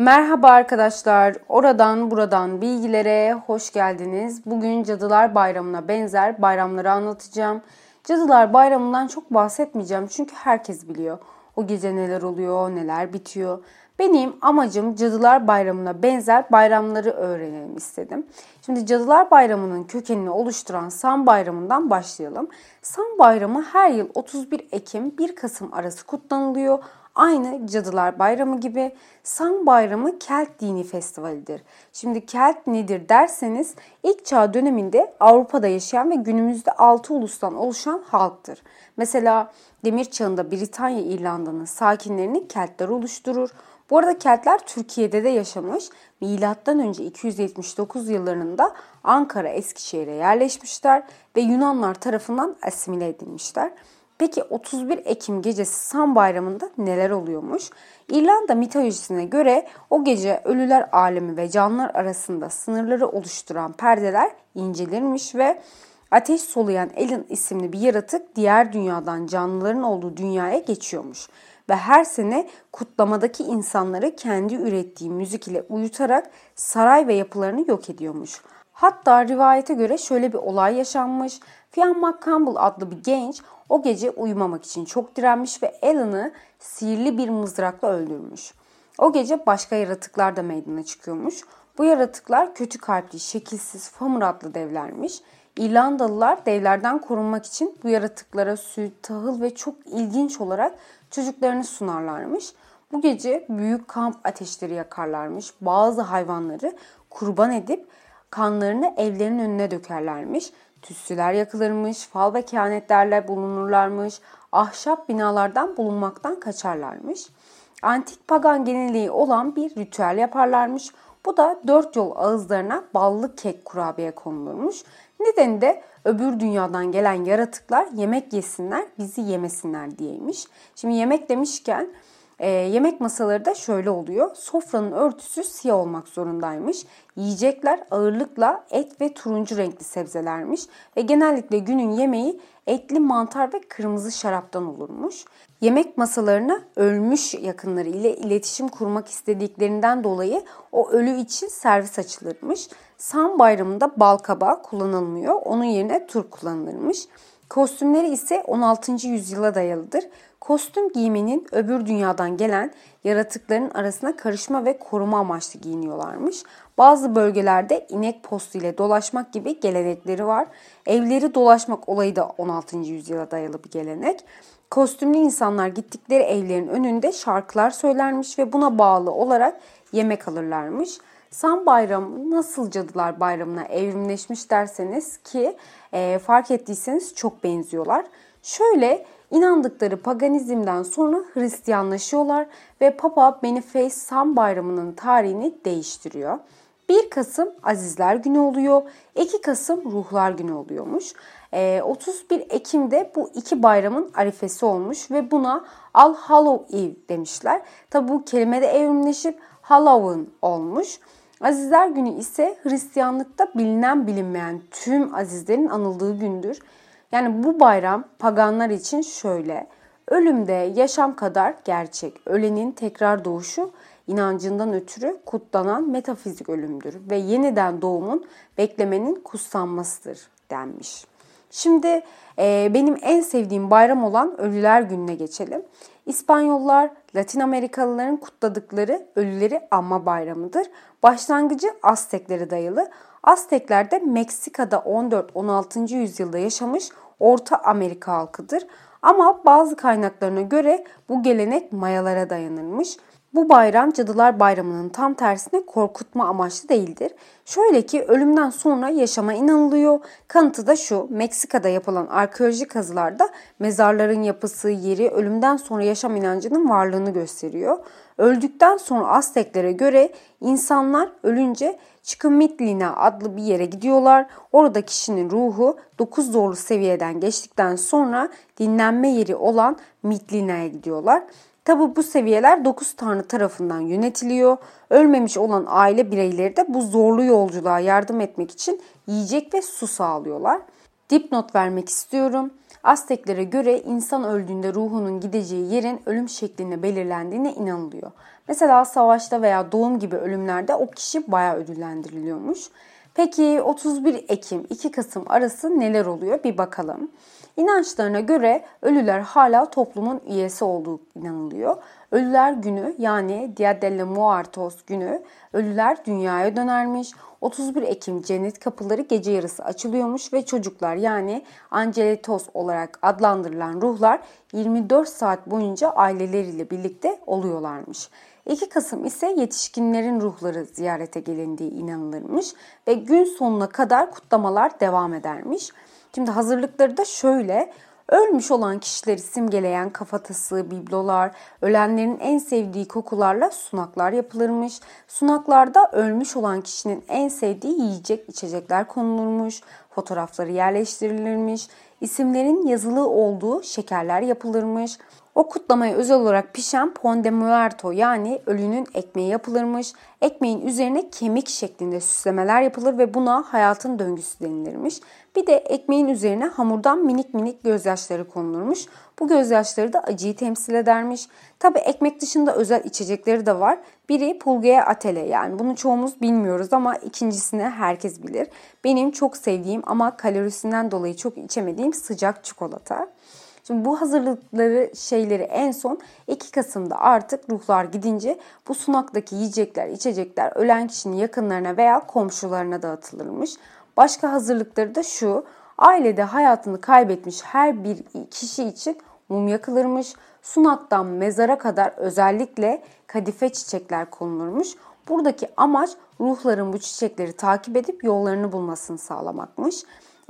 Merhaba arkadaşlar. Oradan buradan bilgilere hoş geldiniz. Bugün Cadılar Bayramı'na benzer bayramları anlatacağım. Cadılar Bayramı'ndan çok bahsetmeyeceğim çünkü herkes biliyor. O gece neler oluyor, neler bitiyor. Benim amacım Cadılar Bayramı'na benzer bayramları öğrenelim istedim. Şimdi Cadılar Bayramı'nın kökenini oluşturan Sam Bayramı'ndan başlayalım. Sam Bayramı her yıl 31 Ekim 1 Kasım arası kutlanılıyor. Aynı Cadılar Bayramı gibi Sam Bayramı Kelt dini festivalidir. Şimdi Kelt nedir derseniz ilk çağ döneminde Avrupa'da yaşayan ve günümüzde 6 ulustan oluşan halktır. Mesela Demir Çağı'nda Britanya İrlanda'nın sakinlerini Keltler oluşturur. Bu arada Keltler Türkiye'de de yaşamış. Milattan önce 279 yıllarında Ankara Eskişehir'e yerleşmişler ve Yunanlar tarafından asimile edilmişler. Peki 31 Ekim gecesi Sam Bayramı'nda neler oluyormuş? İrlanda mitolojisine göre o gece ölüler alemi ve canlılar arasında sınırları oluşturan perdeler incelirmiş ve ateş soluyan Elin isimli bir yaratık diğer dünyadan canlıların olduğu dünyaya geçiyormuş. Ve her sene kutlamadaki insanları kendi ürettiği müzik ile uyutarak saray ve yapılarını yok ediyormuş. Hatta rivayete göre şöyle bir olay yaşanmış. Fian McCampbell adlı bir genç o gece uyumamak için çok direnmiş ve Alan'ı sihirli bir mızrakla öldürmüş. O gece başka yaratıklar da meydana çıkıyormuş. Bu yaratıklar kötü kalpli, şekilsiz, famur adlı devlermiş. İrlandalılar devlerden korunmak için bu yaratıklara süt, tahıl ve çok ilginç olarak çocuklarını sunarlarmış. Bu gece büyük kamp ateşleri yakarlarmış. Bazı hayvanları kurban edip kanlarını evlerin önüne dökerlermiş. Tütsüler yakılırmış, fal ve kehanetlerle bulunurlarmış, ahşap binalardan bulunmaktan kaçarlarmış. Antik pagan geneliği olan bir ritüel yaparlarmış. Bu da dört yol ağızlarına ballı kek kurabiye konulurmuş. Nedeni de öbür dünyadan gelen yaratıklar yemek yesinler, bizi yemesinler diyeymiş. Şimdi yemek demişken e, yemek masaları da şöyle oluyor. Sofranın örtüsü siyah olmak zorundaymış. Yiyecekler ağırlıkla et ve turuncu renkli sebzelermiş. Ve genellikle günün yemeği etli mantar ve kırmızı şaraptan olurmuş. Yemek masalarına ölmüş yakınları ile iletişim kurmak istediklerinden dolayı o ölü için servis açılırmış. Sam bayramında bal kabağı kullanılmıyor. Onun yerine turp kullanılırmış. Kostümleri ise 16. yüzyıla dayalıdır. Kostüm giymenin öbür dünyadan gelen yaratıkların arasına karışma ve koruma amaçlı giyiniyorlarmış. Bazı bölgelerde inek postu ile dolaşmak gibi gelenekleri var. Evleri dolaşmak olayı da 16. yüzyıla dayalı bir gelenek. Kostümlü insanlar gittikleri evlerin önünde şarkılar söylermiş ve buna bağlı olarak yemek alırlarmış. Sam bayramı nasıl Cadılar Bayramı'na evrimleşmiş derseniz ki e, fark ettiyseniz çok benziyorlar. Şöyle inandıkları paganizmden sonra Hristiyanlaşıyorlar ve Papa Boniface Sam bayramının tarihini değiştiriyor. 1 Kasım Azizler Günü oluyor. 2 Kasım Ruhlar Günü oluyormuş. E, 31 Ekim'de bu iki bayramın arifesi olmuş ve buna All Hallow Eve demişler. Tabi bu kelimede evrimleşip Halloween olmuş. Azizler Günü ise Hristiyanlıkta bilinen bilinmeyen tüm azizlerin anıldığı gündür. Yani bu bayram paganlar için şöyle. Ölümde yaşam kadar gerçek, ölenin tekrar doğuşu inancından ötürü kutlanan metafizik ölümdür ve yeniden doğumun beklemenin kutsanmasıdır denmiş. Şimdi e, benim en sevdiğim bayram olan Ölüler Günü'ne geçelim. İspanyollar, Latin Amerikalıların kutladıkları ölüleri anma bayramıdır. Başlangıcı Azteklere dayalı. Aztekler de Meksika'da 14-16. yüzyılda yaşamış Orta Amerika halkıdır. Ama bazı kaynaklarına göre bu gelenek Mayalara dayanırmış. Bu bayram Cadılar Bayramı'nın tam tersine korkutma amaçlı değildir. Şöyle ki ölümden sonra yaşama inanılıyor. Kanıtı da şu Meksika'da yapılan arkeolojik kazılarda mezarların yapısı, yeri ölümden sonra yaşam inancının varlığını gösteriyor. Öldükten sonra Azteklere göre insanlar ölünce Çıkımitlina adlı bir yere gidiyorlar. Orada kişinin ruhu 9 zorlu seviyeden geçtikten sonra dinlenme yeri olan Mitlina'ya gidiyorlar. Tabi bu seviyeler 9 tanrı tarafından yönetiliyor. Ölmemiş olan aile bireyleri de bu zorlu yolculuğa yardım etmek için yiyecek ve su sağlıyorlar. Dipnot vermek istiyorum. Azteklere göre insan öldüğünde ruhunun gideceği yerin ölüm şeklinde belirlendiğine inanılıyor. Mesela savaşta veya doğum gibi ölümlerde o kişi bayağı ödüllendiriliyormuş. Peki 31 Ekim 2 Kasım arası neler oluyor bir bakalım. İnançlarına göre ölüler hala toplumun üyesi olduğu inanılıyor. Ölüler günü yani Dia delle Muertos günü ölüler dünyaya dönermiş. 31 Ekim cennet kapıları gece yarısı açılıyormuş ve çocuklar yani angelitos olarak adlandırılan ruhlar 24 saat boyunca aileleriyle birlikte oluyorlarmış. 2 Kasım ise yetişkinlerin ruhları ziyarete gelindiği inanılırmış ve gün sonuna kadar kutlamalar devam edermiş. Şimdi hazırlıkları da şöyle. Ölmüş olan kişileri simgeleyen kafatası, biblolar, ölenlerin en sevdiği kokularla sunaklar yapılırmış. Sunaklarda ölmüş olan kişinin en sevdiği yiyecek içecekler konulurmuş. Fotoğrafları yerleştirilirmiş. İsimlerin yazılı olduğu şekerler yapılırmış. O kutlamaya özel olarak pişen pon de muerto yani ölünün ekmeği yapılırmış. Ekmeğin üzerine kemik şeklinde süslemeler yapılır ve buna hayatın döngüsü denilirmiş. Bir de ekmeğin üzerine hamurdan minik minik gözyaşları konulurmuş. Bu gözyaşları da acıyı temsil edermiş. Tabi ekmek dışında özel içecekleri de var. Biri pulgaya atele yani bunu çoğumuz bilmiyoruz ama ikincisini herkes bilir. Benim çok sevdiğim ama kalorisinden dolayı çok içemediğim sıcak çikolata. Şimdi bu hazırlıkları şeyleri en son 2 Kasım'da artık ruhlar gidince bu sunaktaki yiyecekler, içecekler ölen kişinin yakınlarına veya komşularına dağıtılırmış. Başka hazırlıkları da şu. Ailede hayatını kaybetmiş her bir kişi için mum yakılırmış. Sunaktan mezara kadar özellikle kadife çiçekler konulurmuş. Buradaki amaç ruhların bu çiçekleri takip edip yollarını bulmasını sağlamakmış.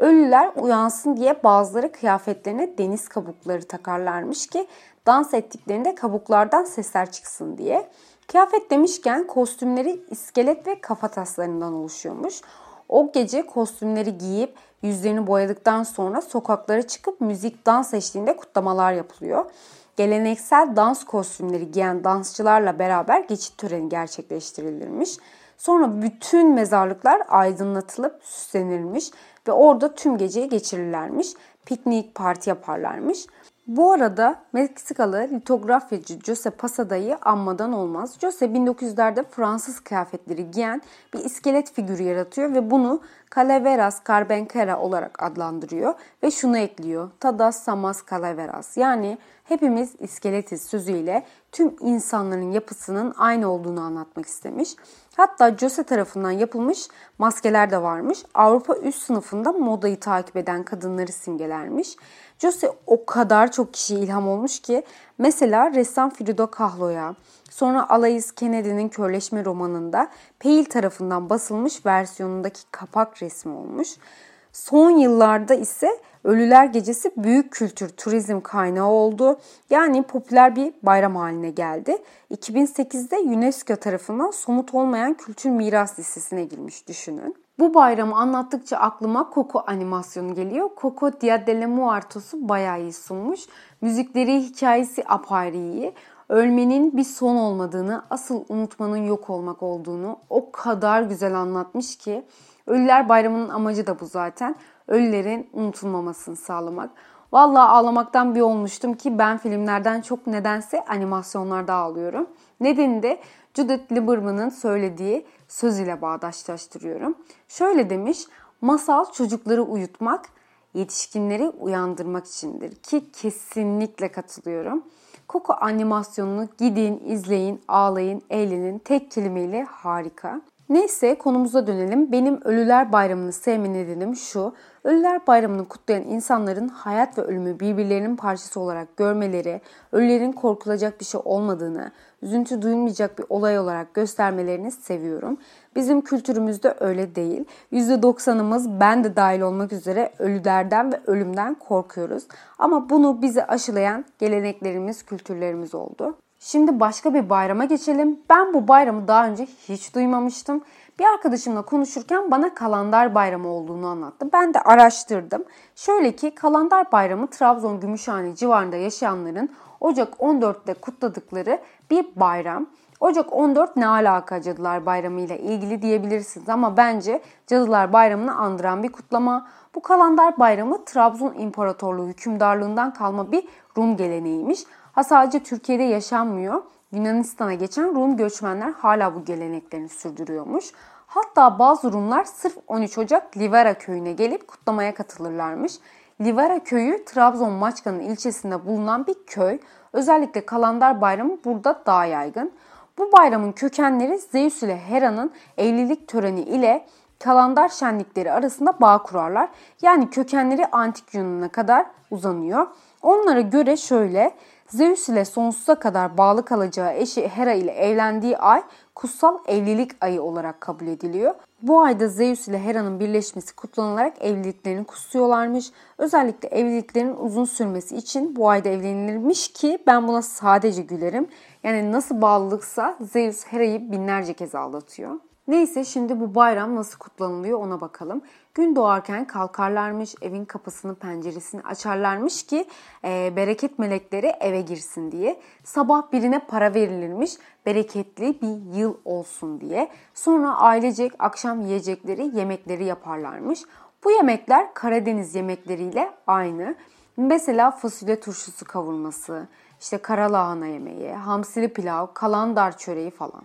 Ölüler uyansın diye bazıları kıyafetlerine deniz kabukları takarlarmış ki dans ettiklerinde kabuklardan sesler çıksın diye. Kıyafet demişken kostümleri iskelet ve kafa taslarından oluşuyormuş. O gece kostümleri giyip yüzlerini boyadıktan sonra sokaklara çıkıp müzik dans eşliğinde kutlamalar yapılıyor. Geleneksel dans kostümleri giyen dansçılarla beraber geçit töreni gerçekleştirilirmiş. Sonra bütün mezarlıklar aydınlatılıp süslenirmiş ve orada tüm geceyi geçirirlermiş. Piknik, parti yaparlarmış. Bu arada Meksikalı litografyacı Jose Pasada'yı anmadan olmaz. Jose 1900'lerde Fransız kıyafetleri giyen bir iskelet figürü yaratıyor ve bunu Calaveras Carbencera olarak adlandırıyor ve şunu ekliyor. Tadas Samas Calaveras yani hepimiz iskeletiz sözüyle tüm insanların yapısının aynı olduğunu anlatmak istemiş. Hatta Jose tarafından yapılmış maskeler de varmış. Avrupa üst sınıfında modayı takip eden kadınları simgelermiş. Jose o kadar çok kişi ilham olmuş ki mesela ressam Frida Kahlo'ya, sonra Alais Kennedy'nin Körleşme romanında Peil tarafından basılmış versiyonundaki kapak resmi olmuş. Son yıllarda ise Ölüler Gecesi büyük kültür turizm kaynağı oldu. Yani popüler bir bayram haline geldi. 2008'de UNESCO tarafından somut olmayan kültür miras listesine girmiş düşünün. Bu bayramı anlattıkça aklıma Coco animasyonu geliyor. Coco Dia delle Muertos'u bayağı iyi sunmuş. Müzikleri, hikayesi apayrı iyi. Ölmenin bir son olmadığını, asıl unutmanın yok olmak olduğunu o kadar güzel anlatmış ki. Ölüler Bayramı'nın amacı da bu zaten. Ölülerin unutulmamasını sağlamak. Vallahi ağlamaktan bir olmuştum ki ben filmlerden çok nedense animasyonlarda ağlıyorum. Nedeni de Judith Lieberman'ın söylediği söz ile bağdaşlaştırıyorum. Şöyle demiş, masal çocukları uyutmak, yetişkinleri uyandırmak içindir ki kesinlikle katılıyorum. Coco animasyonunu gidin, izleyin, ağlayın, eğlenin. Tek kelimeyle harika. Neyse konumuza dönelim. Benim Ölüler Bayramı'nı sevme nedenim şu. Ölüler Bayramı'nı kutlayan insanların hayat ve ölümü birbirlerinin parçası olarak görmeleri, ölülerin korkulacak bir şey olmadığını, üzüntü duyulmayacak bir olay olarak göstermelerini seviyorum. Bizim kültürümüzde öyle değil. %90'ımız ben de dahil olmak üzere ölülerden ve ölümden korkuyoruz. Ama bunu bize aşılayan geleneklerimiz, kültürlerimiz oldu. Şimdi başka bir bayrama geçelim. Ben bu bayramı daha önce hiç duymamıştım. Bir arkadaşımla konuşurken bana Kalandar Bayramı olduğunu anlattı. Ben de araştırdım. Şöyle ki Kalandar Bayramı Trabzon Gümüşhane civarında yaşayanların Ocak 14'te kutladıkları bir bayram. Ocak 14 ne alaka Cadılar Bayramı ile ilgili diyebilirsiniz ama bence Cadılar Bayramı'nı andıran bir kutlama. Bu Kalandar Bayramı Trabzon İmparatorluğu hükümdarlığından kalma bir Rum geleneğiymiş. Ha sadece Türkiye'de yaşanmıyor. Yunanistan'a geçen Rum göçmenler hala bu geleneklerini sürdürüyormuş. Hatta bazı Rumlar sırf 13 Ocak Livera köyüne gelip kutlamaya katılırlarmış. Livera köyü Trabzon Maçka'nın ilçesinde bulunan bir köy. Özellikle Kalandar Bayramı burada daha yaygın. Bu bayramın kökenleri Zeus ile Hera'nın evlilik töreni ile kalandar şenlikleri arasında bağ kurarlar. Yani kökenleri antik Yunan'a kadar uzanıyor. Onlara göre şöyle Zeus ile sonsuza kadar bağlı kalacağı eşi Hera ile evlendiği ay kutsal evlilik ayı olarak kabul ediliyor. Bu ayda Zeus ile Hera'nın birleşmesi kutlanılarak evliliklerini kutsuyorlarmış. Özellikle evliliklerin uzun sürmesi için bu ayda evlenilirmiş ki ben buna sadece gülerim. Yani nasıl bağlılıksa Zeus Hera'yı binlerce kez aldatıyor. Neyse şimdi bu bayram nasıl kutlanılıyor ona bakalım. Gün doğarken kalkarlarmış, evin kapısını penceresini açarlarmış ki e, bereket melekleri eve girsin diye. Sabah birine para verilirmiş, bereketli bir yıl olsun diye. Sonra ailecek akşam yiyecekleri, yemekleri yaparlarmış. Bu yemekler Karadeniz yemekleriyle aynı. Mesela fasulye turşusu kavurması, işte karalahana yemeği, hamsili pilav, kalandar çöreği falan.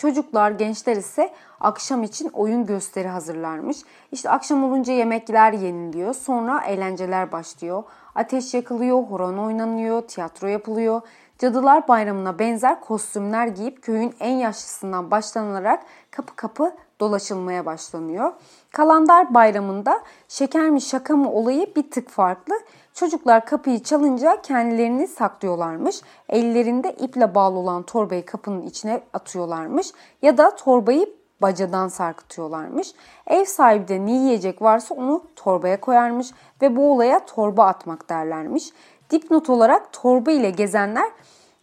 Çocuklar, gençler ise akşam için oyun gösteri hazırlarmış. İşte akşam olunca yemekler yeniliyor. Sonra eğlenceler başlıyor. Ateş yakılıyor, horon oynanıyor, tiyatro yapılıyor. Cadılar Bayramı'na benzer kostümler giyip köyün en yaşlısından başlanarak kapı kapı dolaşılmaya başlanıyor. Kalandar Bayramı'nda şeker mi şaka mı olayı bir tık farklı. Çocuklar kapıyı çalınca kendilerini saklıyorlarmış. Ellerinde iple bağlı olan torbayı kapının içine atıyorlarmış. Ya da torbayı bacadan sarkıtıyorlarmış. Ev sahibi de ne yiyecek varsa onu torbaya koyarmış ve bu olaya torba atmak derlermiş. Dipnot olarak torba ile gezenler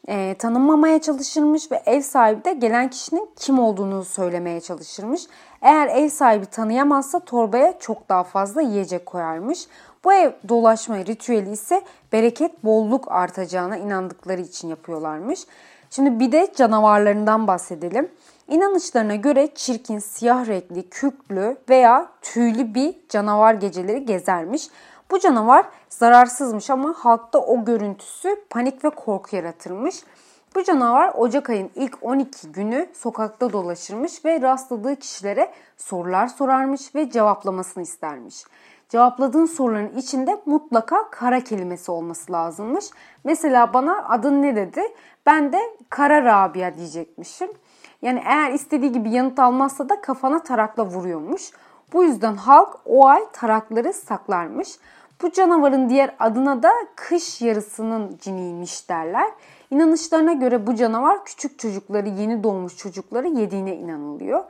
e, tanınmamaya çalışırmış ve ev sahibi de gelen kişinin kim olduğunu söylemeye çalışırmış. Eğer ev sahibi tanıyamazsa torbaya çok daha fazla yiyecek koyarmış. Bu ev dolaşma ritüeli ise bereket, bolluk artacağına inandıkları için yapıyorlarmış. Şimdi bir de canavarlarından bahsedelim. İnanışlarına göre çirkin, siyah renkli, küklü veya tüylü bir canavar geceleri gezermiş. Bu canavar zararsızmış ama halkta o görüntüsü panik ve korku yaratırmış. Bu canavar Ocak ayın ilk 12 günü sokakta dolaşırmış ve rastladığı kişilere sorular sorarmış ve cevaplamasını istermiş. Cevapladığın soruların içinde mutlaka kara kelimesi olması lazımmış. Mesela bana adın ne dedi? Ben de Kara Rabia diyecekmişim. Yani eğer istediği gibi yanıt almazsa da kafana tarakla vuruyormuş. Bu yüzden halk o ay tarakları saklarmış. Bu canavarın diğer adına da kış yarısının ciniymiş derler. İnanışlarına göre bu canavar küçük çocukları, yeni doğmuş çocukları yediğine inanılıyor.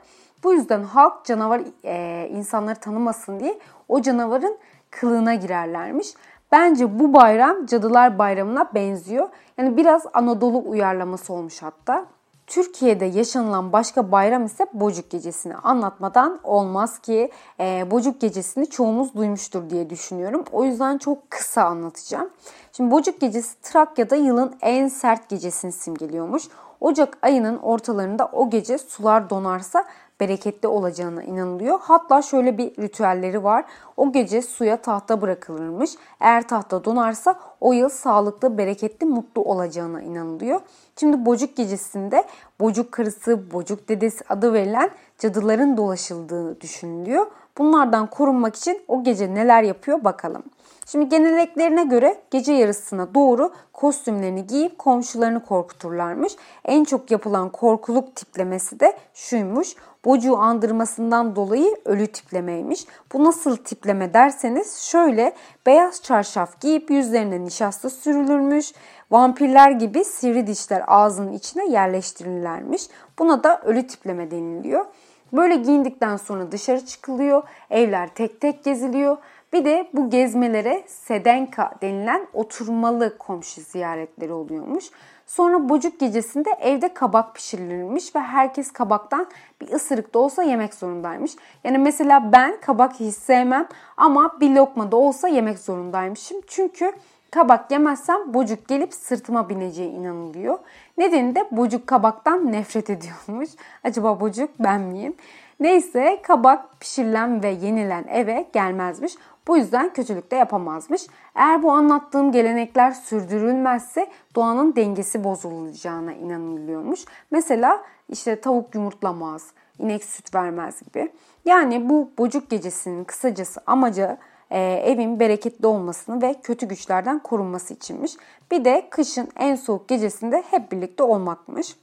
Bu yüzden halk canavar e, insanları tanımasın diye o canavarın kılığına girerlermiş. Bence bu bayram Cadılar Bayramı'na benziyor. Yani biraz Anadolu uyarlaması olmuş hatta. Türkiye'de yaşanılan başka bayram ise Bocuk Gecesi'ni anlatmadan olmaz ki e, Bocuk Gecesi'ni çoğumuz duymuştur diye düşünüyorum. O yüzden çok kısa anlatacağım. Şimdi Bocuk Gecesi Trakya'da yılın en sert gecesini simgeliyormuş. Ocak ayının ortalarında o gece sular donarsa bereketli olacağına inanılıyor. Hatta şöyle bir ritüelleri var. O gece suya tahta bırakılırmış. Eğer tahta donarsa o yıl sağlıklı, bereketli, mutlu olacağına inanılıyor. Şimdi Bocuk gecesinde Bocuk karısı, Bocuk dedesi adı verilen cadıların dolaşıldığı düşünülüyor. Bunlardan korunmak için o gece neler yapıyor bakalım. Şimdi geleneklerine göre gece yarısına doğru kostümlerini giyip komşularını korkuturlarmış. En çok yapılan korkuluk tiplemesi de şuymuş. Bocuğu andırmasından dolayı ölü tiplemeymiş. Bu nasıl tipleme derseniz şöyle beyaz çarşaf giyip yüzlerine nişasta sürülürmüş. Vampirler gibi sivri dişler ağzının içine yerleştirilirlermiş. Buna da ölü tipleme deniliyor. Böyle giyindikten sonra dışarı çıkılıyor. Evler tek tek geziliyor. Bir de bu gezmelere sedenka denilen oturmalı komşu ziyaretleri oluyormuş. Sonra bocuk gecesinde evde kabak pişirilmiş ve herkes kabaktan bir ısırık da olsa yemek zorundaymış. Yani mesela ben kabak hiç sevmem ama bir lokma da olsa yemek zorundaymışım. Çünkü Kabak yemezsem bocuk gelip sırtıma bineceği inanılıyor. Nedeni de bocuk kabaktan nefret ediyormuş. Acaba bocuk ben miyim? Neyse kabak pişirilen ve yenilen eve gelmezmiş. Bu yüzden kötülük de yapamazmış. Eğer bu anlattığım gelenekler sürdürülmezse doğanın dengesi bozulacağına inanılıyormuş. Mesela işte tavuk yumurtlamaz, inek süt vermez gibi. Yani bu bocuk gecesinin kısacası amacı e, evin bereketli olmasını ve kötü güçlerden korunması içinmiş. Bir de kışın en soğuk gecesinde hep birlikte olmakmış.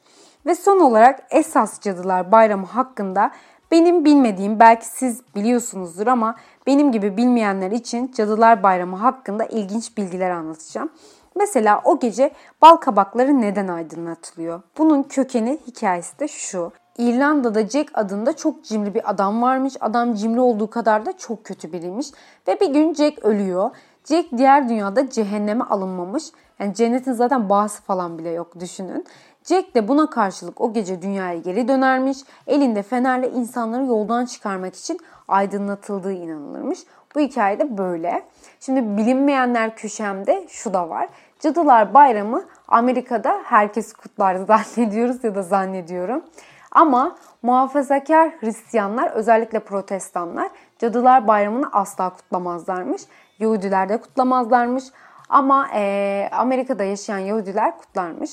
Ve son olarak esas cadılar bayramı hakkında benim bilmediğim belki siz biliyorsunuzdur ama benim gibi bilmeyenler için Cadılar Bayramı hakkında ilginç bilgiler anlatacağım. Mesela o gece bal kabakları neden aydınlatılıyor? Bunun kökeni hikayesi de şu. İrlanda'da Jack adında çok cimri bir adam varmış. Adam cimri olduğu kadar da çok kötü biriymiş. Ve bir gün Jack ölüyor. Jack diğer dünyada cehenneme alınmamış. Yani cennetin zaten bağısı falan bile yok düşünün. Jack de buna karşılık o gece dünyaya geri dönermiş. Elinde fenerle insanları yoldan çıkarmak için aydınlatıldığı inanılırmış. Bu hikaye de böyle. Şimdi bilinmeyenler köşemde şu da var. Cadılar Bayramı Amerika'da herkes kutlar zannediyoruz ya da zannediyorum. Ama muhafazakar Hristiyanlar özellikle protestanlar Cadılar Bayramı'nı asla kutlamazlarmış. Yahudiler de kutlamazlarmış. Ama e, Amerika'da yaşayan Yahudiler kutlarmış.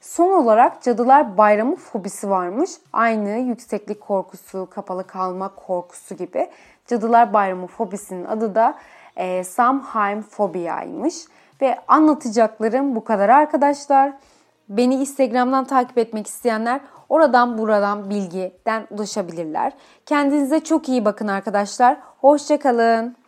Son olarak Cadılar Bayramı fobisi varmış. Aynı yükseklik korkusu, kapalı kalma korkusu gibi. Cadılar Bayramı fobisinin adı da e, Samhain fobiyaymış. Ve anlatacaklarım bu kadar arkadaşlar. Beni Instagram'dan takip etmek isteyenler oradan buradan bilgiden ulaşabilirler. Kendinize çok iyi bakın arkadaşlar. Hoşçakalın.